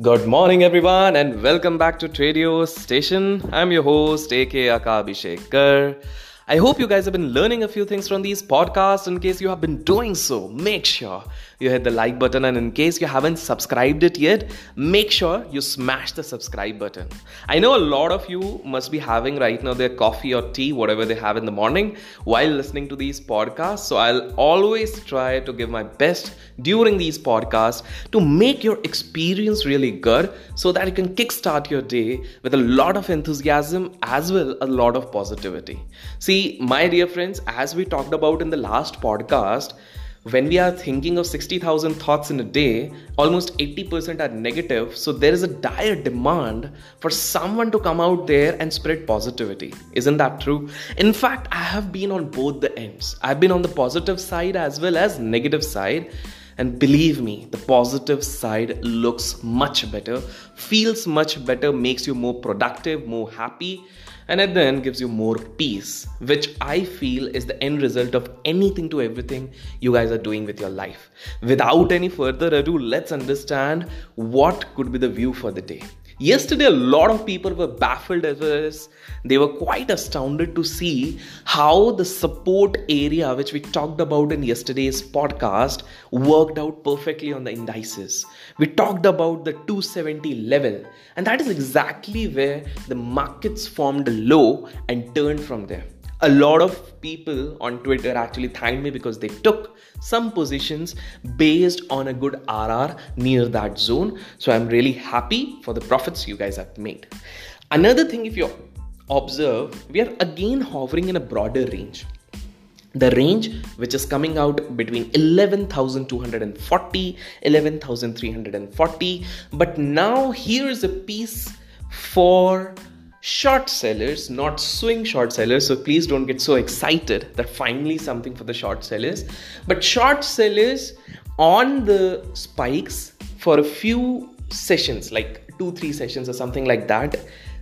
Good morning, everyone, and welcome back to Tradio Station. I'm your host, AK Akabhishekar. I hope you guys have been learning a few things from these podcasts. In case you have been doing so, make sure you hit the like button. And in case you haven't subscribed it yet, make sure you smash the subscribe button. I know a lot of you must be having right now their coffee or tea, whatever they have in the morning, while listening to these podcasts. So I'll always try to give my best during these podcasts to make your experience really good so that you can kickstart your day with a lot of enthusiasm as well a lot of positivity. See, my dear friends, as we talked about in the last podcast, when we are thinking of 60,000 thoughts in a day, almost 80% are negative. So there is a dire demand for someone to come out there and spread positivity. Isn't that true? In fact, I have been on both the ends. I've been on the positive side as well as negative side. And believe me, the positive side looks much better, feels much better, makes you more productive, more happy and at the end, gives you more peace, which I feel is the end result of anything to everything you guys are doing with your life. Without any further ado, let's understand what could be the view for the day. Yesterday, a lot of people were baffled as well as they were quite astounded to see how the support area, which we talked about in yesterday's podcast, worked out perfectly on the indices. We talked about the 270 level, and that is exactly where the markets formed a low and turned from there a lot of people on Twitter actually thanked me because they took some positions based on a good RR near that zone. So I'm really happy for the profits you guys have made. Another thing, if you observe, we are again hovering in a broader range. The range which is coming out between 11,240, 11,340. But now here's a piece for short sellers, not swing short sellers. So please don't get so excited that finally something for the short sellers. But short sellers on the spikes for a few sessions, like two, three sessions or something like that,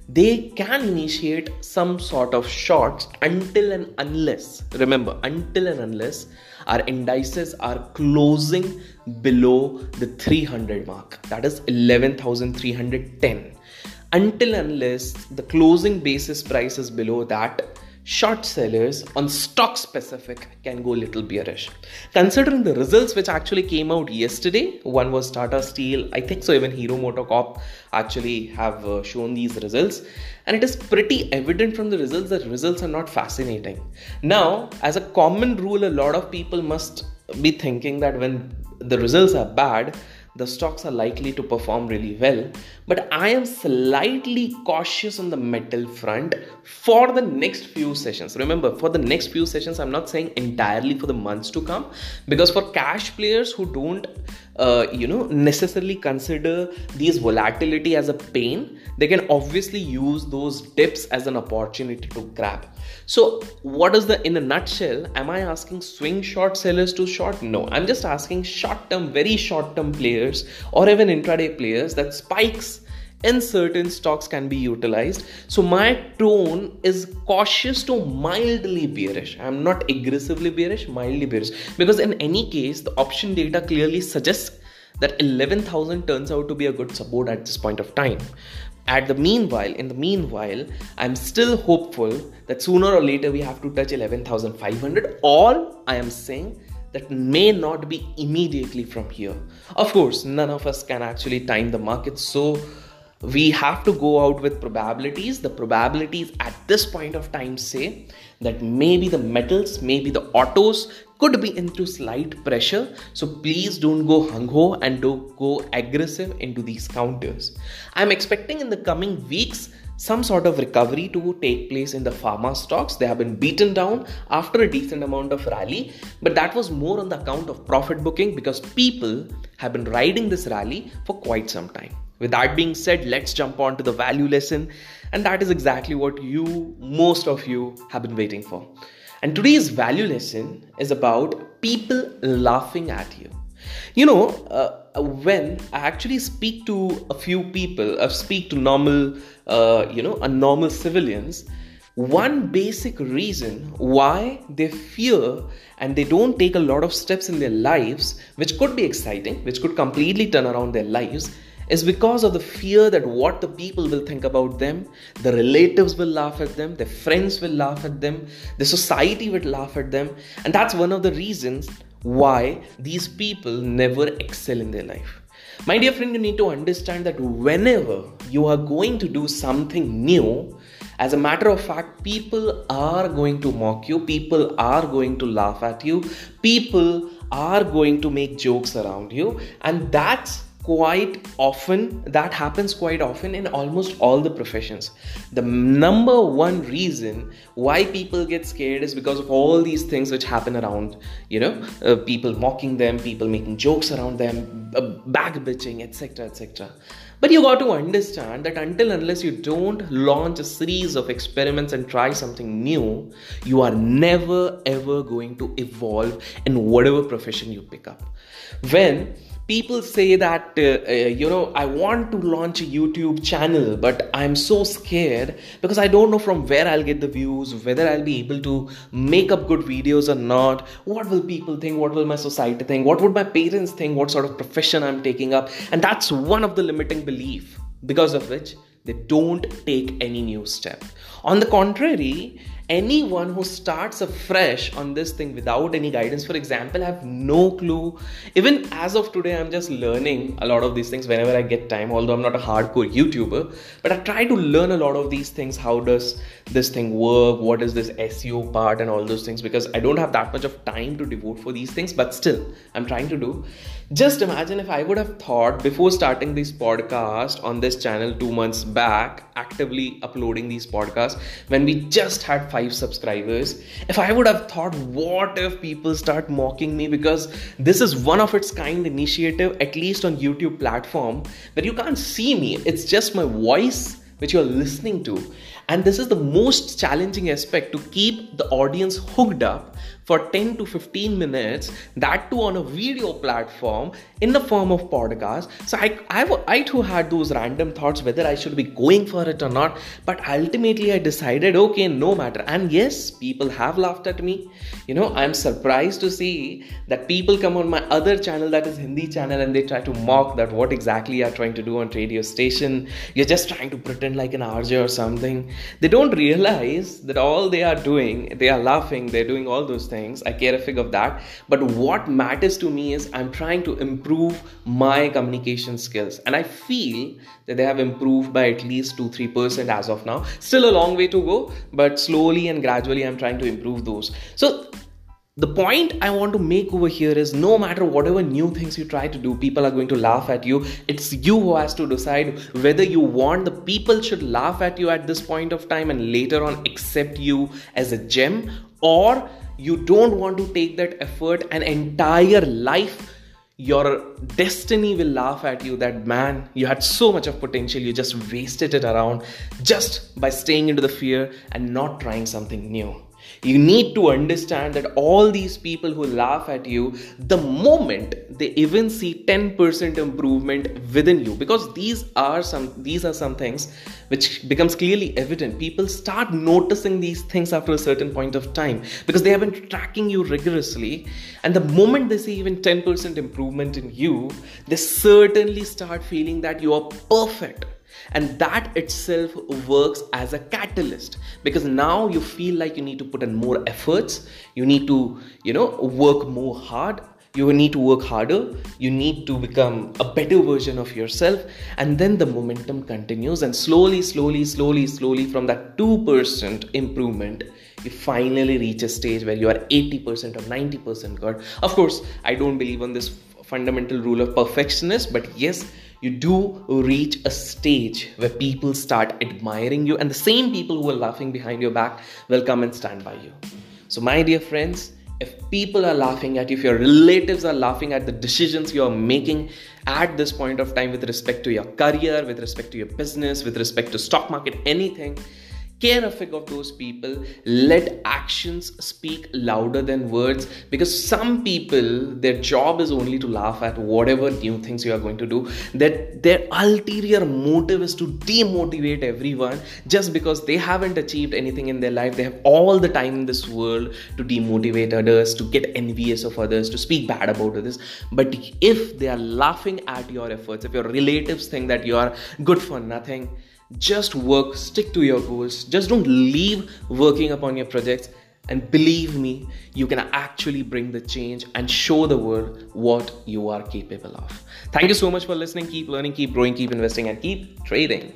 they can initiate some sort of shorts until and unless, remember, until and unless our indices are closing below the 300 mark, that is 11,310 until unless the closing basis price is below that short sellers on stock specific can go little bearish. Considering the results which actually came out yesterday one was tata steel i think so even hero motocorp actually have uh, shown these results. And it is pretty evident from the results that results are not fascinating. Now as a common rule a lot of people must be thinking that when the results are bad the stocks are likely to perform really well. But I am slightly cautious on the metal front for the next few sessions. Remember, for the next few sessions, I'm not saying entirely for the months to come, because for cash players who don't uh, you know necessarily consider these volatility as a pain they can obviously use those dips as an opportunity to grab. So what is the in a nutshell am i asking swing short sellers to short? No i'm just asking short term very short term players or even intraday players that spikes in certain stocks can be utilized. So my tone is cautious to mildly bearish. I'm not aggressively bearish, mildly bearish. Because in any case, the option data clearly suggests that 11,000 turns out to be a good support at this point of time. At the meanwhile, in the meanwhile, I'm still hopeful that sooner or later we have to touch 11,500. All I am saying that may not be immediately from here. Of course, none of us can actually time the market so we have to go out with probabilities. The probabilities at this point of time say that maybe the metals, maybe the autos could be into slight pressure. So please don't go hung ho and don't go aggressive into these counters. I'm expecting in the coming weeks some sort of recovery to take place in the pharma stocks. They have been beaten down after a decent amount of rally, but that was more on the account of profit booking because people have been riding this rally for quite some time. With that being said, let's jump on to the value lesson. And that is exactly what you, most of you, have been waiting for. And today's value lesson is about people laughing at you. You know, uh, when I actually speak to a few people, I uh, speak to normal, uh, you know, a normal civilians, one basic reason why they fear and they don't take a lot of steps in their lives, which could be exciting, which could completely turn around their lives, is because of the fear that what the people will think about them, the relatives will laugh at them, their friends will laugh at them, the society will laugh at them. And that's one of the reasons why these people never excel in their life. My dear friend, you need to understand that whenever you are going to do something new, as a matter of fact, people are going to mock you, people are going to laugh at you, people are going to make jokes around you, and that's quite often that happens quite often in almost all the professions the number one reason why people get scared is because of all these things which happen around you know uh, people mocking them people making jokes around them uh, back bitching etc etc but you got to understand that until unless you don't launch a series of experiments and try something new, you are never ever going to evolve in whatever profession you pick up. When people say that uh, uh, you know i want to launch a youtube channel but i'm so scared because i don't know from where i'll get the views whether i'll be able to make up good videos or not. What will people think? What will my society think? What would my parents think? What sort of profession i'm taking up? And that's one of the limiting belief because of which they don't take any new step. On the contrary anyone who starts afresh on this thing without any guidance for example i have no clue. Even as of today i'm just learning a lot of these things whenever i get time although i'm not a hardcore youtuber but i try to learn a lot of these things. How does this thing work? What is this seo part and all those things? Because i don't have that much of time to devote for these things but still i'm trying to do. Just imagine if I would have thought before starting this podcast on this channel two months back, actively uploading these podcasts when we just had five subscribers. If I would have thought, what if people start mocking me because this is one of its kind initiative, at least on YouTube platform, where you can't see me, it's just my voice which you're listening to. And this is the most challenging aspect to keep the audience hooked up for 10 to 15 minutes, that too on a video platform in the form of podcast. So I, I, I too had those random thoughts whether I should be going for it or not. But ultimately, I decided, okay, no matter. And yes, people have laughed at me. You know, I'm surprised to see that people come on my other channel, that is Hindi channel, and they try to mock that what exactly you're trying to do on radio station. You're just trying to pretend like an RJ or something. They don't realize that all they are doing, they are laughing, they're doing all those things. I care a fig of that. But what matters to me is i'm trying to improve my communication skills. And i feel that they have improved by at least 2 3% as of now. Still a long way to go but slowly and gradually i'm trying to improve those. So the point I want to make over here is no matter whatever new things you try to do, people are going to laugh at you. It's you who has to decide whether you want the people should laugh at you at this point of time and later on accept you as a gem or you don't want to take that effort an entire life your destiny will laugh at you that man you had so much of potential you just wasted it around just by staying into the fear and not trying something new you need to understand that all these people who laugh at you, the moment they even see 10% improvement within you, because these are some these are some things which becomes clearly evident. People start noticing these things after a certain point of time because they have been tracking you rigorously. And the moment they see even 10% improvement in you, they certainly start feeling that you are perfect and that itself works as a catalyst. Because now you feel like you need to put in more efforts. You need to you know work more hard. You need to work harder. You need to become a better version of yourself. And then the momentum continues. And slowly slowly slowly slowly from that 2% improvement you finally reach a stage where you are 80% or 90% good. Of course i don't believe on this fundamental rule of perfectionist but yes you do reach a stage where people start admiring you, and the same people who are laughing behind your back will come and stand by you. So, my dear friends, if people are laughing at you, if your relatives are laughing at the decisions you are making at this point of time with respect to your career, with respect to your business, with respect to stock market, anything, effect of those people let actions speak louder than words. Because some people their job is only to laugh at whatever new things you are going to do. That their ulterior motive is to demotivate everyone. Just because they haven't achieved anything in their life they have all the time in this world to demotivate others to get envious of others to speak bad about others. But if they are laughing at your efforts if your relatives think that you are good for nothing just work stick to your goals. Just don't leave working upon your projects. And believe me you can actually bring the change and show the world what you are capable of. Thank you so much for listening. Keep learning keep growing keep investing and keep trading